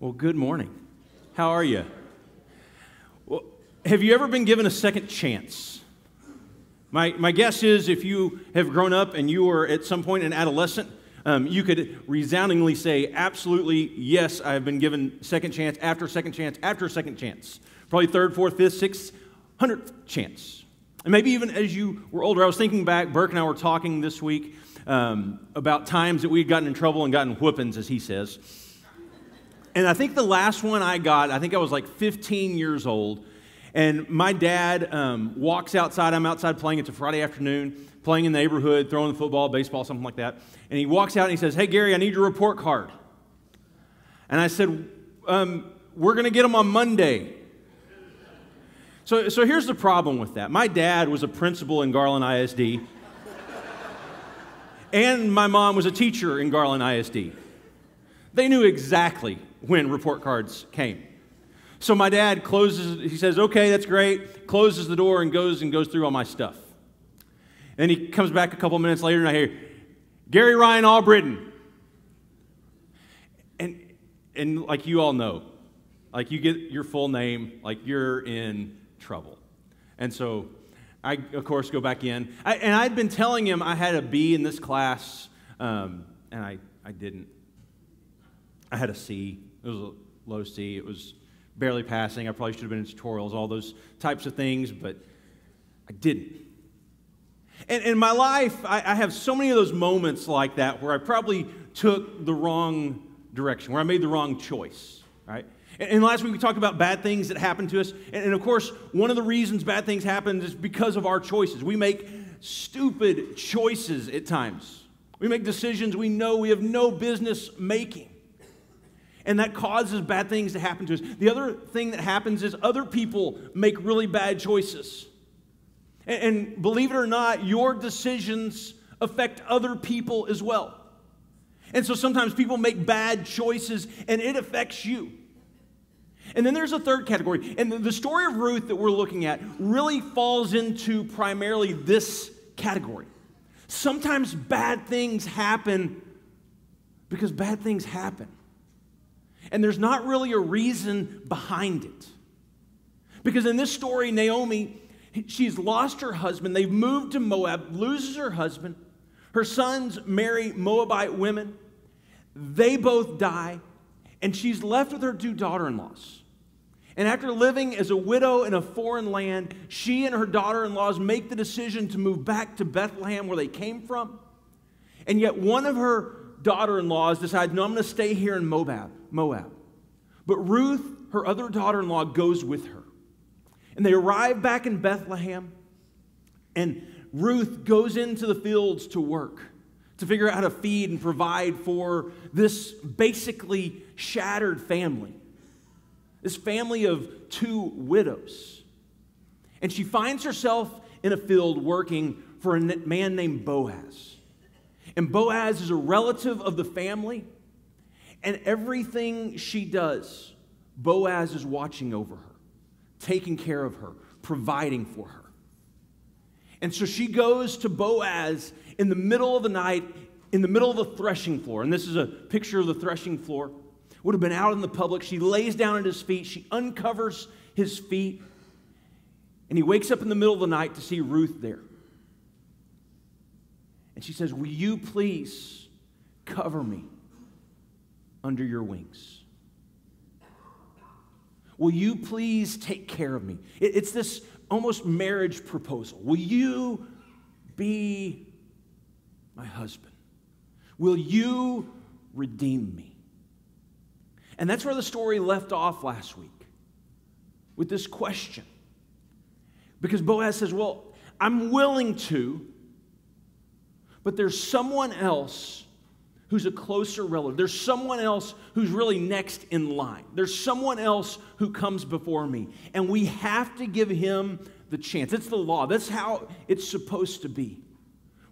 Well, good morning. How are you? Well, have you ever been given a second chance? My, my guess is if you have grown up and you were at some point an adolescent, um, you could resoundingly say, absolutely, yes, I've been given second chance after second chance after second chance. Probably third, fourth, fifth, sixth, hundredth chance. And maybe even as you were older, I was thinking back, Burke and I were talking this week um, about times that we had gotten in trouble and gotten whoopings, as he says. And I think the last one I got, I think I was like 15 years old. And my dad um, walks outside. I'm outside playing. It's a Friday afternoon, playing in the neighborhood, throwing the football, baseball, something like that. And he walks out and he says, Hey, Gary, I need your report card. And I said, um, We're going to get them on Monday. So, so here's the problem with that. My dad was a principal in Garland ISD, and my mom was a teacher in Garland ISD. They knew exactly when report cards came. So my dad closes, he says, okay, that's great, closes the door and goes and goes through all my stuff. And he comes back a couple minutes later and I hear, Gary Ryan Albritton. And, and like you all know, like you get your full name, like you're in trouble. And so I, of course, go back in. I, and I'd been telling him I had a B in this class, um, and I, I didn't. I had a C. It was a low C. It was barely passing. I probably should have been in tutorials, all those types of things, but I didn't. And in my life, I, I have so many of those moments like that where I probably took the wrong direction, where I made the wrong choice, right? And last week we talked about bad things that happen to us. And of course, one of the reasons bad things happen is because of our choices. We make stupid choices at times. We make decisions we know we have no business making and that causes bad things to happen to us. The other thing that happens is other people make really bad choices. And, and believe it or not, your decisions affect other people as well. And so sometimes people make bad choices and it affects you. And then there's a third category. And the story of Ruth that we're looking at really falls into primarily this category. Sometimes bad things happen because bad things happen. And there's not really a reason behind it. Because in this story, Naomi, she's lost her husband. They've moved to Moab, loses her husband. Her sons marry Moabite women. They both die. And she's left with her two daughter in laws. And after living as a widow in a foreign land, she and her daughter in laws make the decision to move back to Bethlehem, where they came from. And yet, one of her daughter in laws decides, no, I'm going to stay here in Moab. Moab. But Ruth, her other daughter in law, goes with her. And they arrive back in Bethlehem, and Ruth goes into the fields to work to figure out how to feed and provide for this basically shattered family, this family of two widows. And she finds herself in a field working for a man named Boaz. And Boaz is a relative of the family. And everything she does, Boaz is watching over her, taking care of her, providing for her. And so she goes to Boaz in the middle of the night, in the middle of the threshing floor. And this is a picture of the threshing floor. Would have been out in the public. She lays down at his feet. She uncovers his feet. And he wakes up in the middle of the night to see Ruth there. And she says, Will you please cover me under your wings? Will you please take care of me? It's this almost marriage proposal. Will you be my husband? Will you redeem me? And that's where the story left off last week with this question. Because Boaz says, Well, I'm willing to, but there's someone else who's a closer relative. There's someone else who's really next in line. There's someone else who comes before me. And we have to give him the chance. It's the law, that's how it's supposed to be.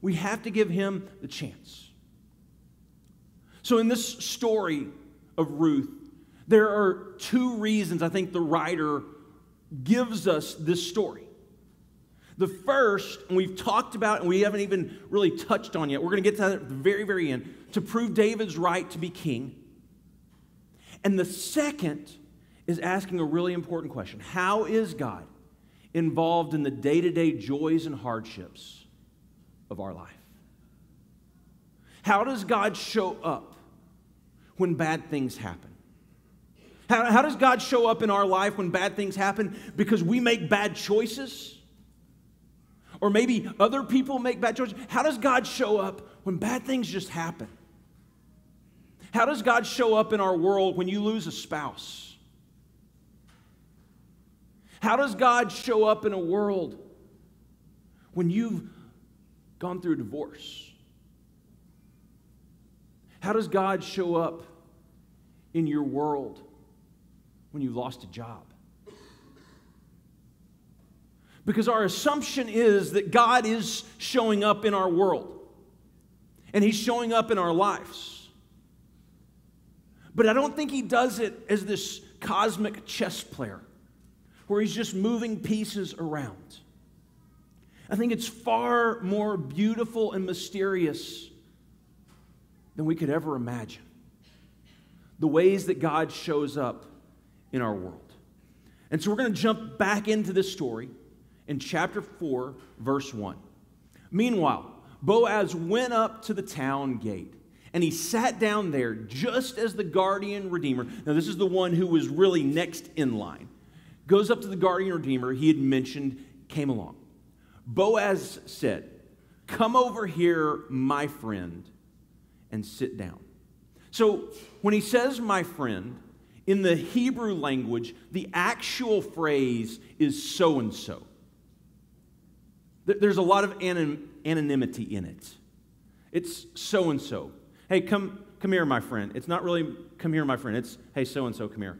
We have to give him the chance. So, in this story of Ruth, there are two reasons I think the writer gives us this story. The first, and we've talked about and we haven't even really touched on yet, we're going to get to that at the very, very end, to prove David's right to be king. And the second is asking a really important question How is God involved in the day to day joys and hardships of our life? How does God show up when bad things happen? How, how, does God show up in our life when bad things happen? Because we make bad choices? Or maybe other people make bad choices? How does God show up when bad things just happen? How does God show up in our world when you lose a spouse? How does God show up in a world when you've gone through a divorce? How does God show up in your world when you've lost a job? Because our assumption is that God is showing up in our world and He's showing up in our lives. But I don't think He does it as this cosmic chess player where He's just moving pieces around. I think it's far more beautiful and mysterious than we could ever imagine. The ways that God shows up in our world. And so we're going to jump back into this story in chapter 4, verse 1. Meanwhile, Boaz went up to the town gate and he sat down there just as the guardian redeemer. Now, this is the one who was really next in line. Goes up to the guardian redeemer he had mentioned, came along. Boaz said, Come over here, my friend, and sit down. So, when he says my friend, in the Hebrew language, the actual phrase is so and so. There's a lot of anonymity in it. It's so and so. Hey, come, come here, my friend. It's not really come here, my friend. It's hey, so and so, come here.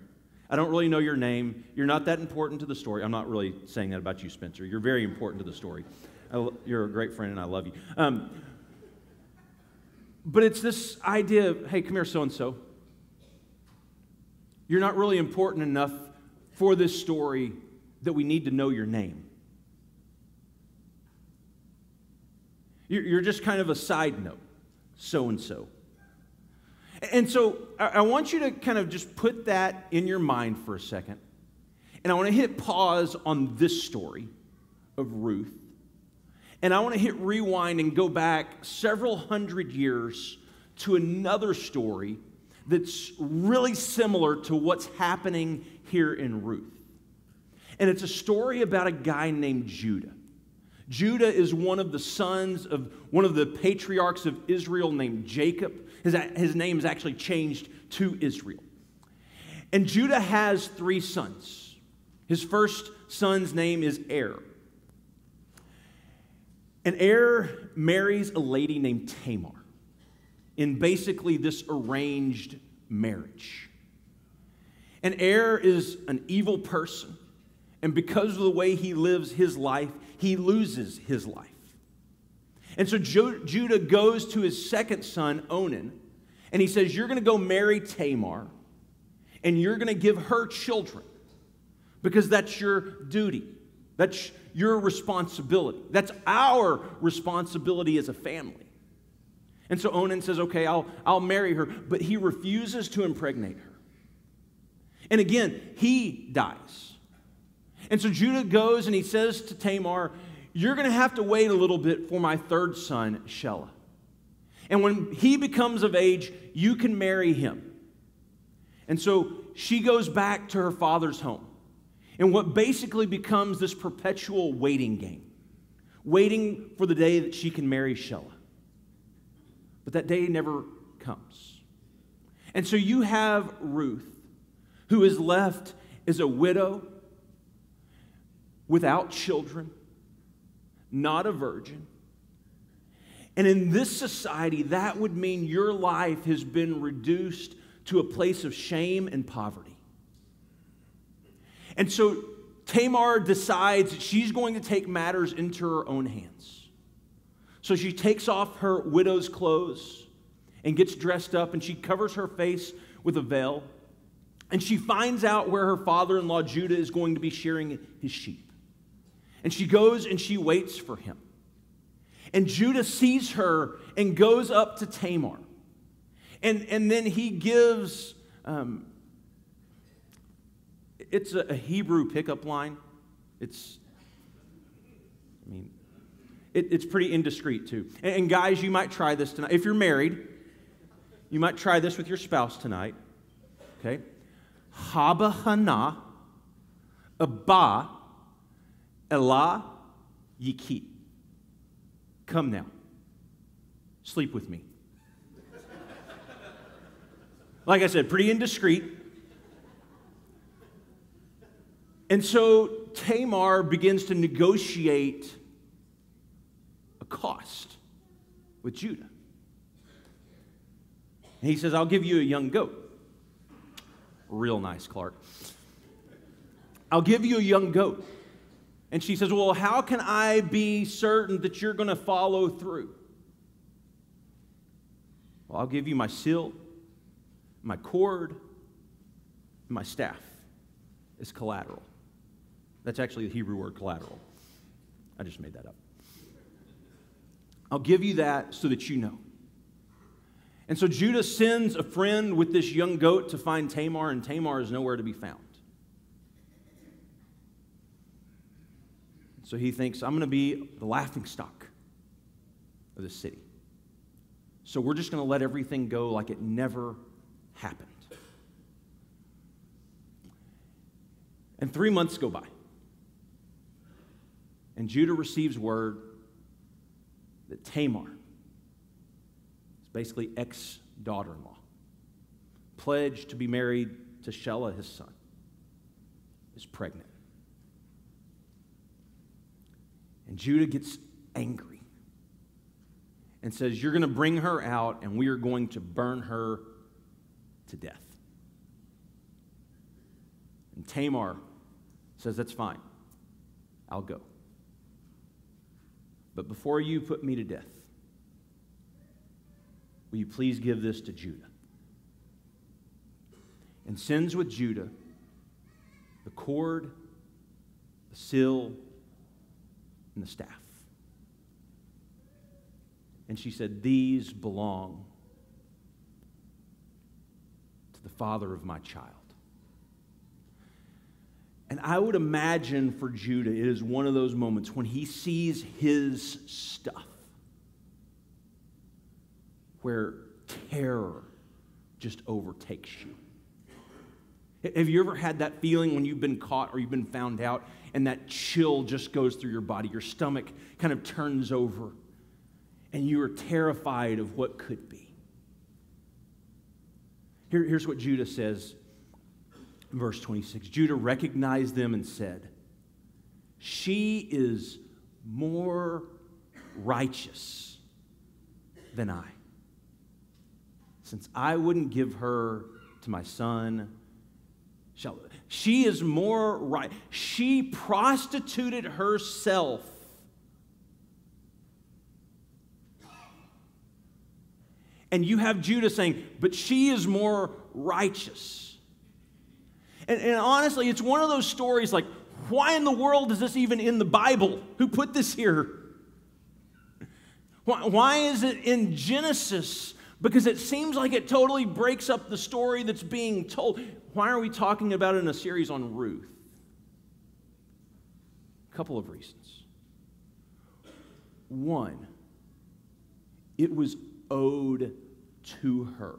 I don't really know your name. You're not that important to the story. I'm not really saying that about you, Spencer. You're very important to the story. you're a great friend, and I love you. Um, but it's this idea of hey, come here, so and so. You're not really important enough for this story that we need to know your name. You're just kind of a side note, so and so. And so I want you to kind of just put that in your mind for a second. And I want to hit pause on this story of Ruth. And I want to hit rewind and go back several hundred years to another story that's really similar to what's happening here in Ruth. And it's a story about a guy named Judah. Judah is one of the sons of one of the patriarchs of Israel named Jacob. His, his name is actually changed to Israel. And Judah has three sons. His first son's name is Er. And Er marries a lady named Tamar in basically this arranged marriage. And Er is an evil person. And because of the way he lives his life, he loses his life. And so Judah goes to his second son, Onan, and he says, You're going to go marry Tamar, and you're going to give her children because that's your duty. That's your responsibility. That's our responsibility as a family. And so Onan says, Okay, I'll, I'll marry her, but he refuses to impregnate her. And again, he dies. And so Judah goes and he says to Tamar, You're going to have to wait a little bit for my third son, Shelah. And when he becomes of age, you can marry him. And so she goes back to her father's home in what basically becomes this perpetual waiting game, waiting for the day that she can marry Shelah. But that day never comes. And so you have Ruth, who is left as a widow without children, not a virgin. And in this society, that would mean your life has been reduced to a place of shame and poverty. And so Tamar decides that she's going to take matters into her own hands. So she takes off her widow's clothes and gets dressed up, and she covers her face with a veil. And she finds out where her father in law Judah is going to be shearing his sheep. And she goes and she waits for him. And Judah sees her and goes up to Tamar. And, and then he gives um, It's a, Hebrew pickup line. It's, I mean, it, it's pretty indiscreet too. And, and guys, you might try this tonight. If you're married, you might try this with your spouse tonight. Okay? Haba hana, abba, elah, yiki. Come now. Sleep with me. Like I said, pretty indiscreet. And so Tamar begins to negotiate a cost with Judah. And he says, I'll give you a young goat. Real nice, Clark. I'll give you a young goat. And she says, Well, how can I be certain that you're going to follow through? Well, I'll give you my seal, my cord, my staff as collateral. That's actually the Hebrew word collateral. I just made that up. I'll give you that so that you know. And so Judah sends a friend with this young goat to find Tamar, and Tamar is nowhere to be found. So he thinks, I'm going to be the laughing stock of the city. So we're just going to let everything go like it never happened. And three months go by. And Judah receives word that Tamar is basically ex daughter in law, pledged to be married to Shelah, his son, is pregnant. And Judah gets angry and says, You're going to bring her out, and we are going to burn her to death. And Tamar says, That's fine. I'll go. But before you put me to death, will you please give this to Judah? And sends with Judah the cord, the seal, and the staff. And she said, These belong to the father of my child. And I would imagine for Judah, it is one of those moments when he sees his stuff where terror just overtakes you. Have you ever had that feeling when you've been caught or you've been found out and that chill just goes through your body? Your stomach kind of turns over and you are terrified of what could be. Here, here's what Judah says verse 26 Judah recognized them and said, She is more righteous than I, since I wouldn't give her to my son. Shelah, she is more right. She prostituted herself. And you have Judah saying, but she is more righteous. And, and honestly, it's one of those stories like, why in the world is this even in the Bible? Who put this here? Why, why is it in Genesis? Because it seems like it totally breaks up the story that's being told. Why are we talking about it in a series on Ruth? A couple of reasons. One, it was owed to her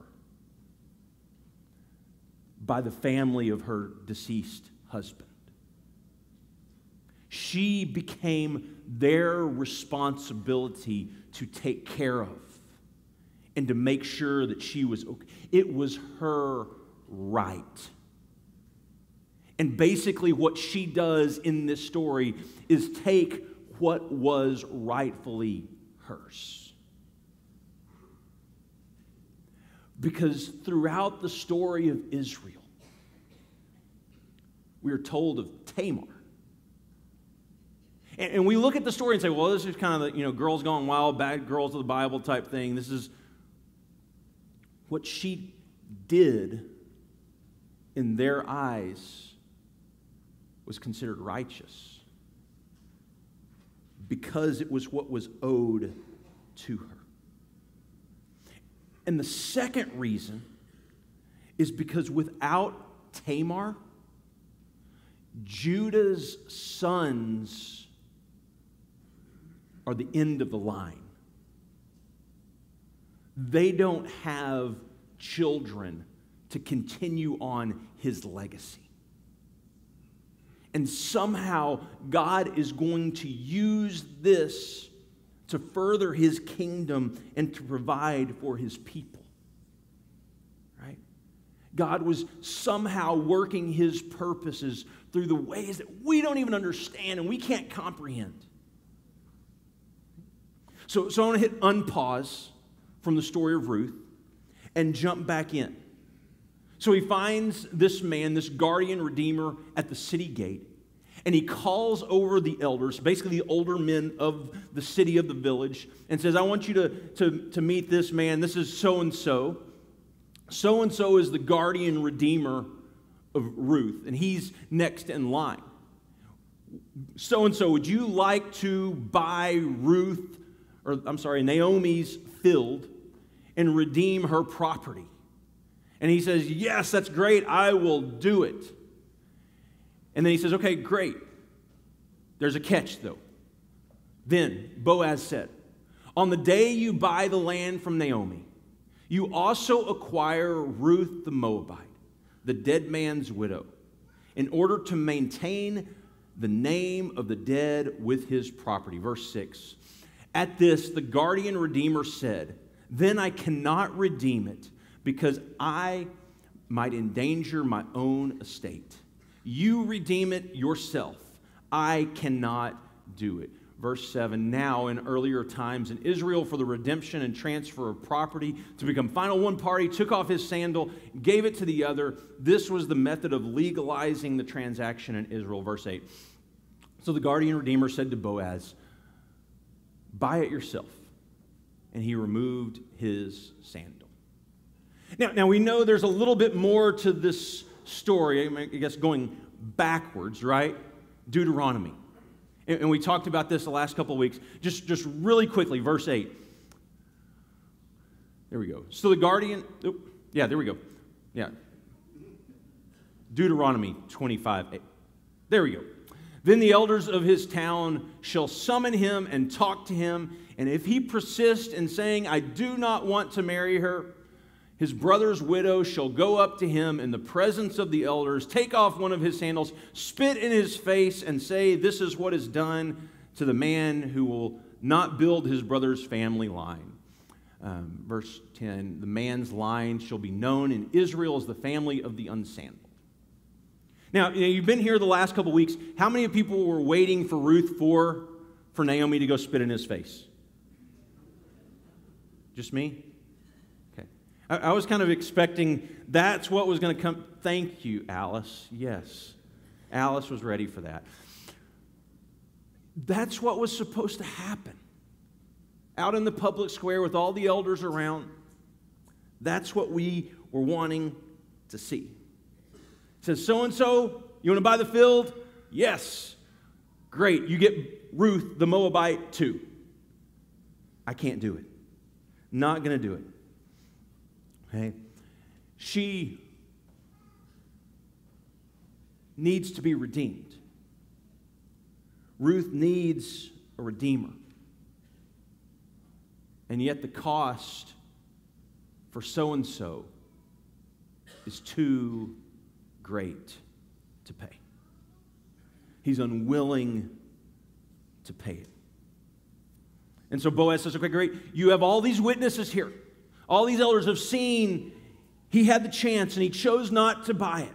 by the family of her deceased husband. She became their responsibility to take care of and to make sure that she was okay. It was her right. And basically, what she does in this story is take what was rightfully hers. Because throughout the story of Israel, we are told of Tamar. And, we look at the story and say, well, this is kind of the, you know, girls gone wild, bad girls of the Bible type thing. This is what she did in their eyes was considered righteous because it was what was owed to her. And the second reason is because without Tamar, Judah's sons are the end of the line. They don't have children to continue on his legacy. And somehow God is going to use this to further his kingdom and to provide for his people. Right? God was somehow working his purposes through the ways that we don't even understand and we can't comprehend. So, so I want to hit unpause from the story of Ruth and jump back in. So he finds this man, this guardian redeemer, at the city gate, and he calls over the elders, basically the older men of the city of the village, and says, I want you to, to, to meet this man. This is so and so. So and so is the guardian redeemer of Ruth, and he's next in line. So and so, would you like to buy Ruth, or I'm sorry, Naomi's field and redeem her property? And he says, Yes, that's great. I will do it. And then he says, Okay, great. There's a catch, though. Then Boaz said, On the day you buy the land from Naomi, you also acquire Ruth the Moabite, the dead man's widow, in order to maintain the name of the dead with his property. Verse 6. At this, the guardian redeemer said, Then I cannot redeem it because I might endanger my own estate. You redeem it yourself. I cannot do it. Verse 7 Now, in earlier times in Israel, for the redemption and transfer of property, to become final one party, took off his sandal, gave it to the other. This was the method of legalizing the transaction in Israel. Verse 8 So the guardian redeemer said to Boaz, Buy it yourself. And he removed his sandal. Now, now we know there's a little bit more to this story, I guess going backwards, right? Deuteronomy. And, and we talked about this the last couple of weeks. Just, just really quickly, verse 8. There we go. So the guardian, oh, yeah, there we go. Yeah. Deuteronomy 25. 8. There we go. Then the elders of his town shall summon him and talk to him. And if he persist in saying, I do not want to marry her, his brother's widow shall go up to him in the presence of the elders, take off one of his sandals, spit in his face, and say, This is what is done to the man who will not build his brother's family line. Um, verse 10 The man's line shall be known in Israel as the family of the unsandaled. Now, you you've been here the last couple weeks. How many people were waiting for Ruth for, for Naomi to go spit in his face? Just me? I, I was kind of expecting that's what was going to come. Thank you, Alice. Yes, Alice was ready for that. That's what was supposed to happen. Out in the public square with all the elders around, that's what we were wanting to see. Says, so and so, you want to buy the field? Yes. Great. You get Ruth, the Moabite, too. I can't do it. Not going to do it. Okay? She needs to be redeemed. Ruth needs a redeemer. And yet, the cost for so and so is too great to pay. He's unwilling to pay it. And so Boaz says, Okay, great. You have all these witnesses here. All these elders have seen he had the chance and he chose not to buy it.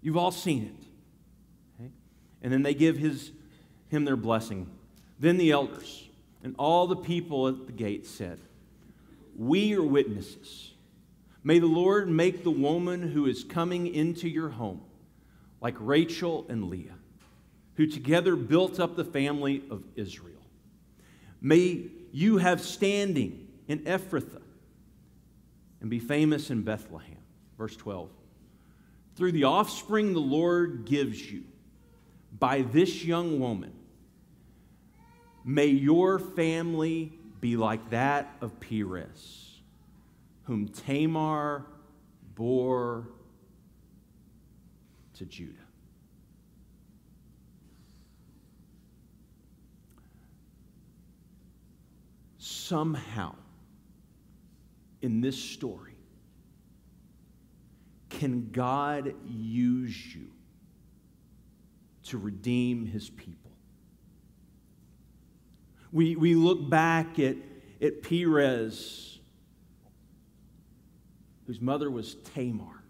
You've all seen it. Okay? And then they give his, him their blessing. Then the elders and all the people at the gate said, We are witnesses. May the Lord make the woman who is coming into your home like Rachel and Leah, who together built up the family of Israel. May you have standing in Ephrathah and be famous in Bethlehem. Verse 12. Through the offspring the Lord gives you by this young woman, may your family be like that of Perez, whom Tamar bore to Judah. Somehow, in this story, can God use you to redeem his people? We, we look back at, at Perez whose mother was Tamar,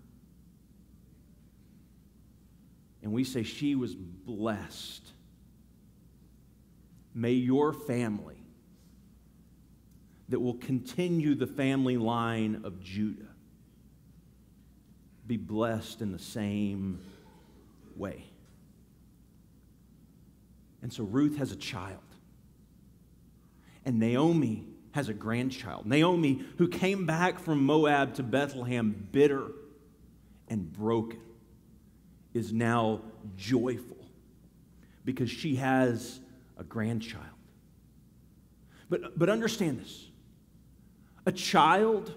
and we say she was blessed. May your family that will continue the family line of Judah be blessed in the same way. And so Ruth has a child. And Naomi has a grandchild. Naomi, who came back from Moab to Bethlehem bitter and broken, is now joyful because she has a grandchild. But, but understand this a child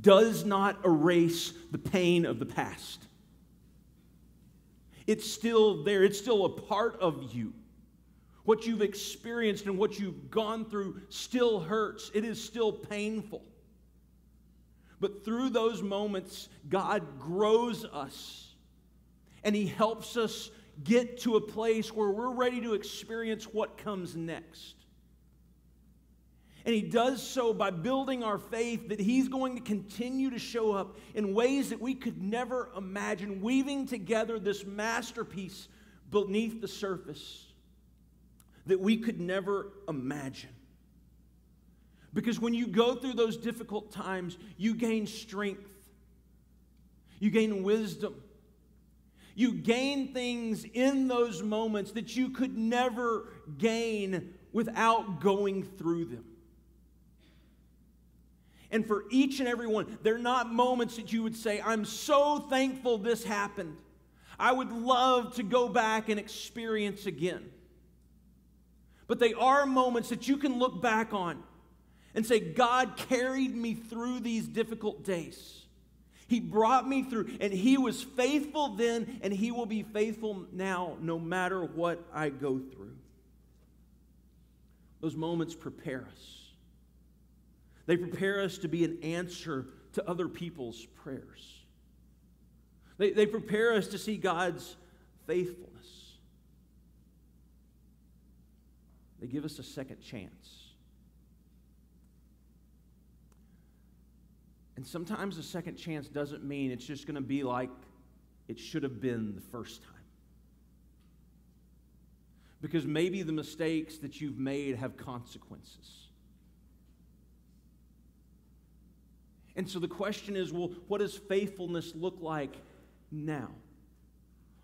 does not erase the pain of the past. It's still there, it's still a part of you. What you've experienced and what you've gone through still hurts, it is still painful. But through those moments, God grows us and He helps us get to a place where we're ready to experience what comes next. And he does so by building our faith that he's going to continue to show up in ways that we could never imagine, weaving together this masterpiece beneath the surface that we could never imagine. Because when you go through those difficult times, you gain strength, you gain wisdom. You gain things in those moments that you could never gain without going through them. And for each and every one, they're not moments that you would say, I'm so thankful this happened. I would love to go back and experience again. But they are moments that you can look back on and say, God carried me through these difficult days. He brought me through, and He was faithful then, and He will be faithful now, no matter what I go through. Those moments prepare us. They prepare us to be an answer to other people's prayers. They, they prepare us to see God's faithfulness. They give us a second chance. And sometimes a second chance doesn't mean it's just going to be like it should have been the first time. Because maybe the mistakes that you've made have consequences. And so the question is well, what does faithfulness look like now?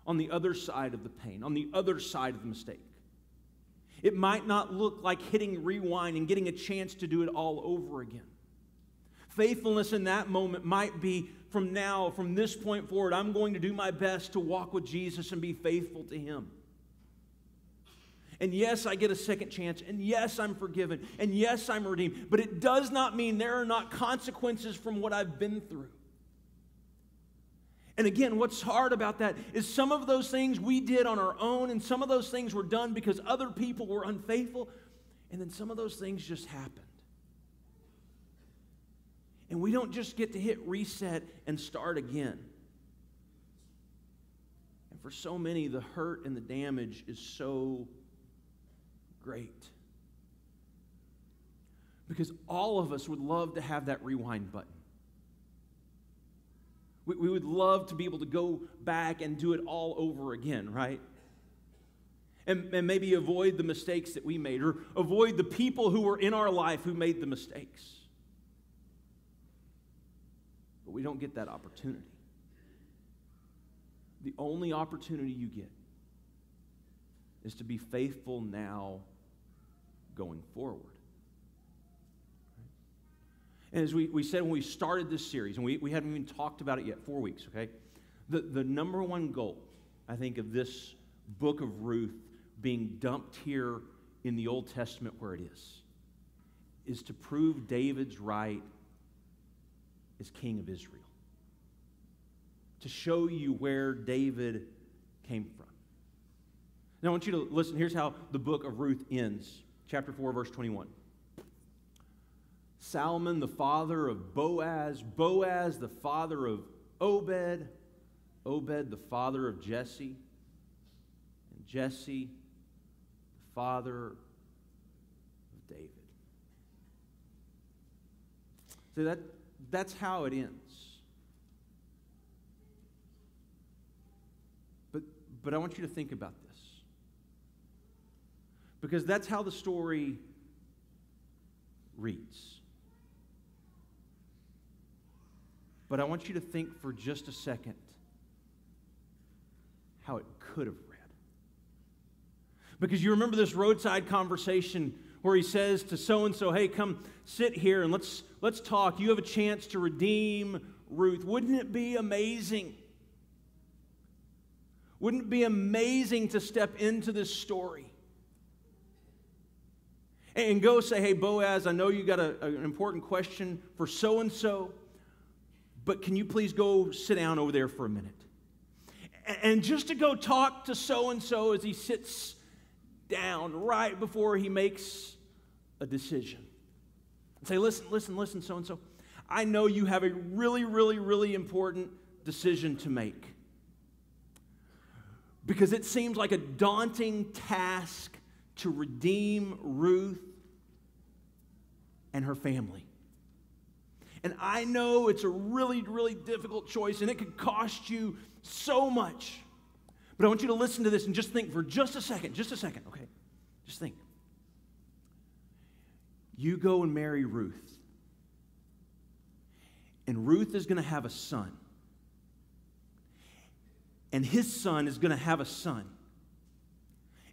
On the other side of the pain, on the other side of the mistake. It might not look like hitting rewind and getting a chance to do it all over again. Faithfulness in that moment might be from now, from this point forward, I'm going to do my best to walk with Jesus and be faithful to Him. And yes, I get a second chance. And yes, I'm forgiven. And yes, I'm redeemed. But it does not mean there are not consequences from what I've been through. And again, what's hard about that is some of those things we did on our own, and some of those things were done because other people were unfaithful, and then some of those things just happened. And we don't just get to hit reset and start again. And for so many, the hurt and the damage is so great. Because all of us would love to have that rewind button. We, we would love to be able to go back and do it all over again, right? And, and maybe avoid the mistakes that we made or avoid the people who were in our life who made the mistakes. But we don't get that opportunity. The only opportunity you get is to be faithful now going forward. And as we, we said when we started this series, and we, we haven't even talked about it yet, four weeks, okay? The, the number one goal, I think, of this book of Ruth being dumped here in the Old Testament where it is, is to prove David's right as king of Israel. To show you where David came from. Now, I want you to listen. Here's how the book of Ruth ends chapter 4, verse 21. Salmon, the father of Boaz, Boaz, the father of Obed, Obed, the father of Jesse, and Jesse, the father of David. So that, that's how it ends. But, but I want you to think about this. Because that's how the story reads. But I want you to think for just a second how it could have read. Because you remember this roadside conversation where he says to so and so, "Hey, come sit here and let's let's talk. You have a chance to redeem Ruth. Wouldn't it be amazing? Wouldn't it be amazing to step into this story?" And go say, "Hey, Boaz, I know you got a, an important question for so and so, but can you please go sit down over there for a minute?" And just to go talk to so and so as he sits down right before he makes a decision. Say, listen, listen, listen, so and so. I know you have a really, really, really important decision to make. Because it seems like a daunting task to redeem Ruth and her family. And I know it's a really, really difficult choice, and it could cost you so much. But I want you to listen to this and just think for just a second, just a second, okay? Just think. You go and marry Ruth. And Ruth is going to have a son. And his son is going to have a son.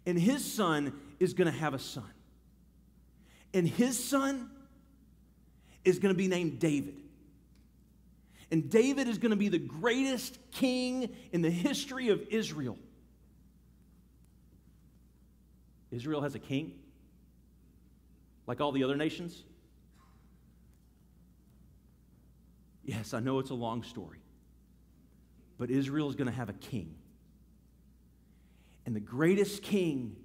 And his son is going to have a son. And his son is going to be named David. And David is going to be the greatest king in the history of Israel. Israel has a king, like all the other nations? Yes, I know it's a long story, but Israel is going to have a king. And the greatest king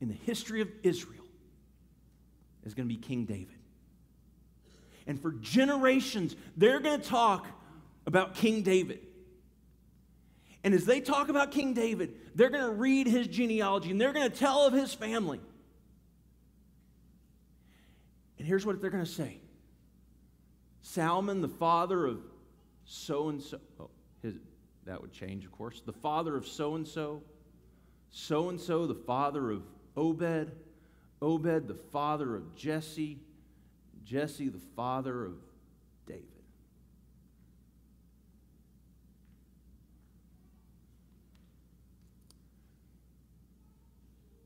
in the history of Israel is going to be King David. And for generations, they're going to talk about King David. And as they talk about King David, they're going to read his genealogy and they're going to tell of his family. And here's what they're going to say Salmon, the father of so and so. That would change, of course. The father of so and so. So and so, the father of Obed. Obed, the father of Jesse. Jesse, the father of David.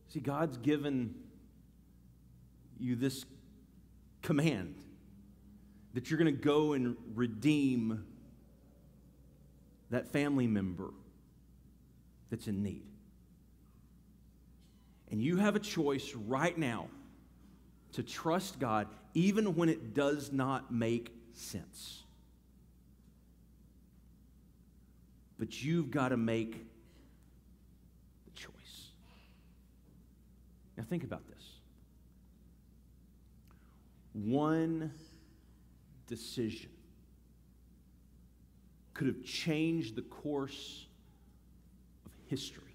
See, God's given you this command that you're going to go and redeem that family member that's in need. And you have a choice right now to trust God even when it does not make sense. But you've got to make the choice. Now, think about this. One decision could have changed the course of history.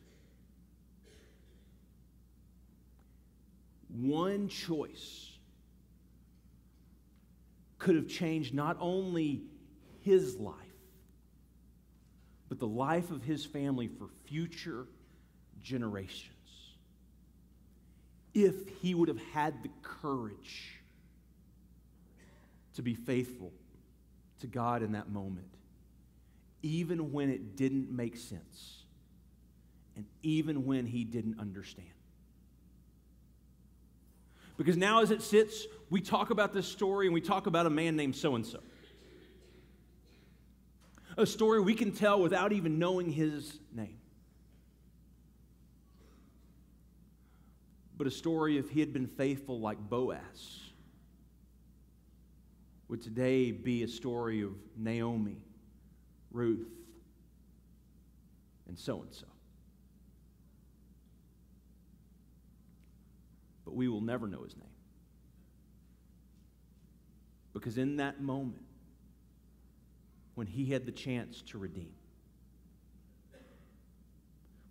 One choice could have changed not only his life, but the life of his family for future generations. If he would have had the courage to be faithful to God in that moment, even when it didn't make sense, and even when he didn't understand. Because now, as it sits, we talk about this story and we talk about a man named so and so. A story we can tell without even knowing his name. But a story, if he had been faithful like Boaz, would today be a story of Naomi, Ruth, and so and so. But we will never know his name. Because in that moment, when he had the chance to redeem,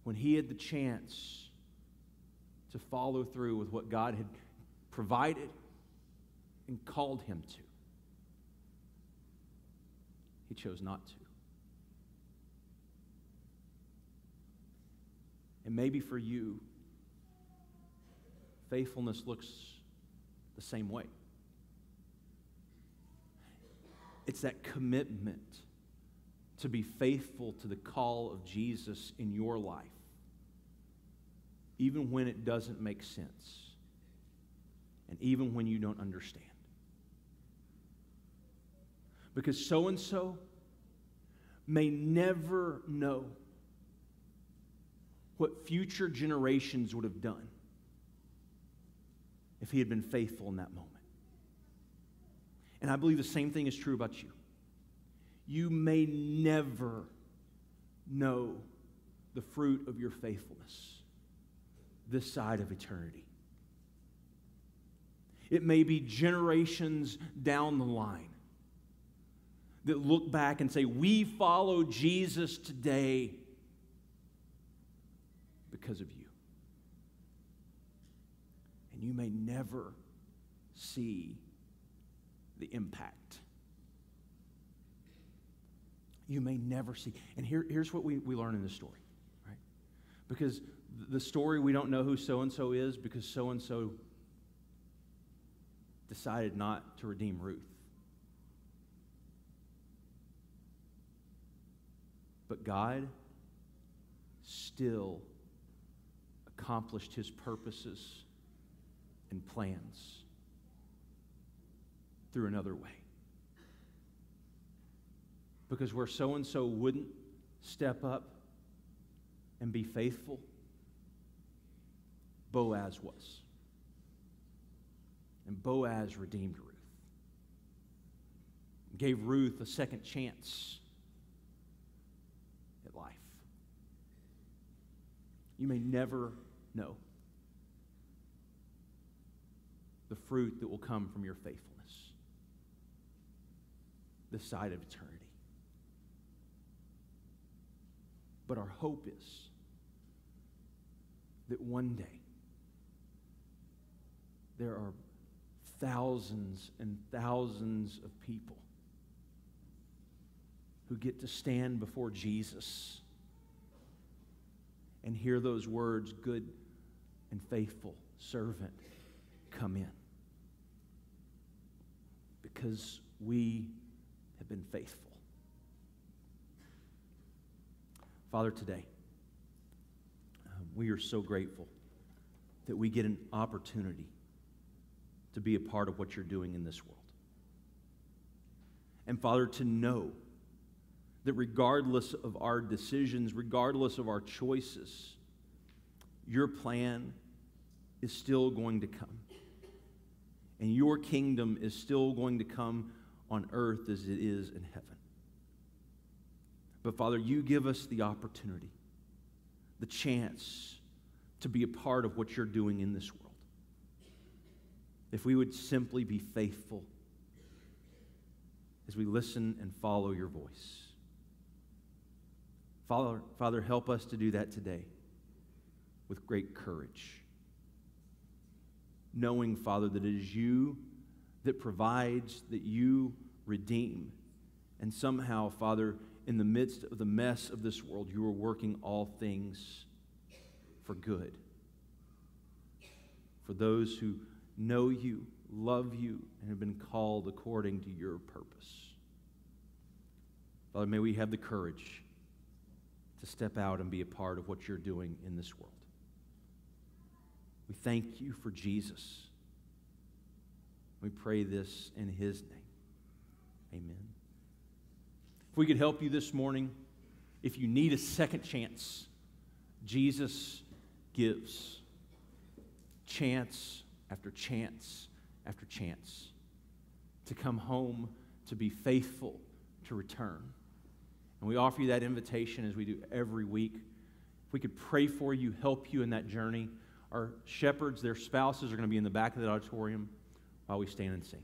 when he had the chance to follow through with what God had provided and called him to, he chose not to. And maybe for you, faithfulness looks the same way. It's that commitment to be faithful to the call of Jesus in your life, even when it doesn't make sense, and even when you don't understand. Because so and so may never know what future generations would have done if he had been faithful in that moment. And I believe the same thing is true about you. You may never know the fruit of your faithfulness this side of eternity. It may be generations down the line that look back and say, We follow Jesus today because of you. And you may never see the impact. You may never see. And here, here's what we, we learn in the story, right? Because the story, we don't know who so and so is because so and so decided not to redeem Ruth. But God still accomplished his purposes and plans through another way. Because where so and so wouldn't step up and be faithful, Boaz was. And Boaz redeemed Ruth, gave Ruth a second chance at life. You may never know the fruit that will come from your faithfulness this side of eternity. But our hope is that one day there are thousands and thousands of people who get to stand before Jesus and hear those words, good and faithful servant, come in. Because we have been faithful. Father, today, um, we are so grateful that we get an opportunity to be a part of what you're doing in this world. And Father, to know that regardless of our decisions, regardless of our choices, your plan is still going to come. And your kingdom is still going to come on earth as it is in heaven. But Father, you give us the opportunity, the chance to be a part of what you're doing in this world. If we would simply be faithful as we listen and follow your voice. Father, Father, help us to do that today with great courage. Knowing, Father, that it is you that provides, that you redeem. And somehow, Father, in the midst of the mess of this world, you are working all things for good. For those who know you, love you, and have been called according to your purpose. Father, may we have the courage to step out and be a part of what you're doing in this world. We thank you for Jesus. We pray this in his name. Amen. If we could help you this morning, if you need a second chance, Jesus gives chance after chance after chance to come home, to be faithful, to return. And we offer you that invitation as we do every week. If we could pray for you, help you in that journey. Our shepherds, their spouses are going to be in the back of the auditorium while we stand and sing.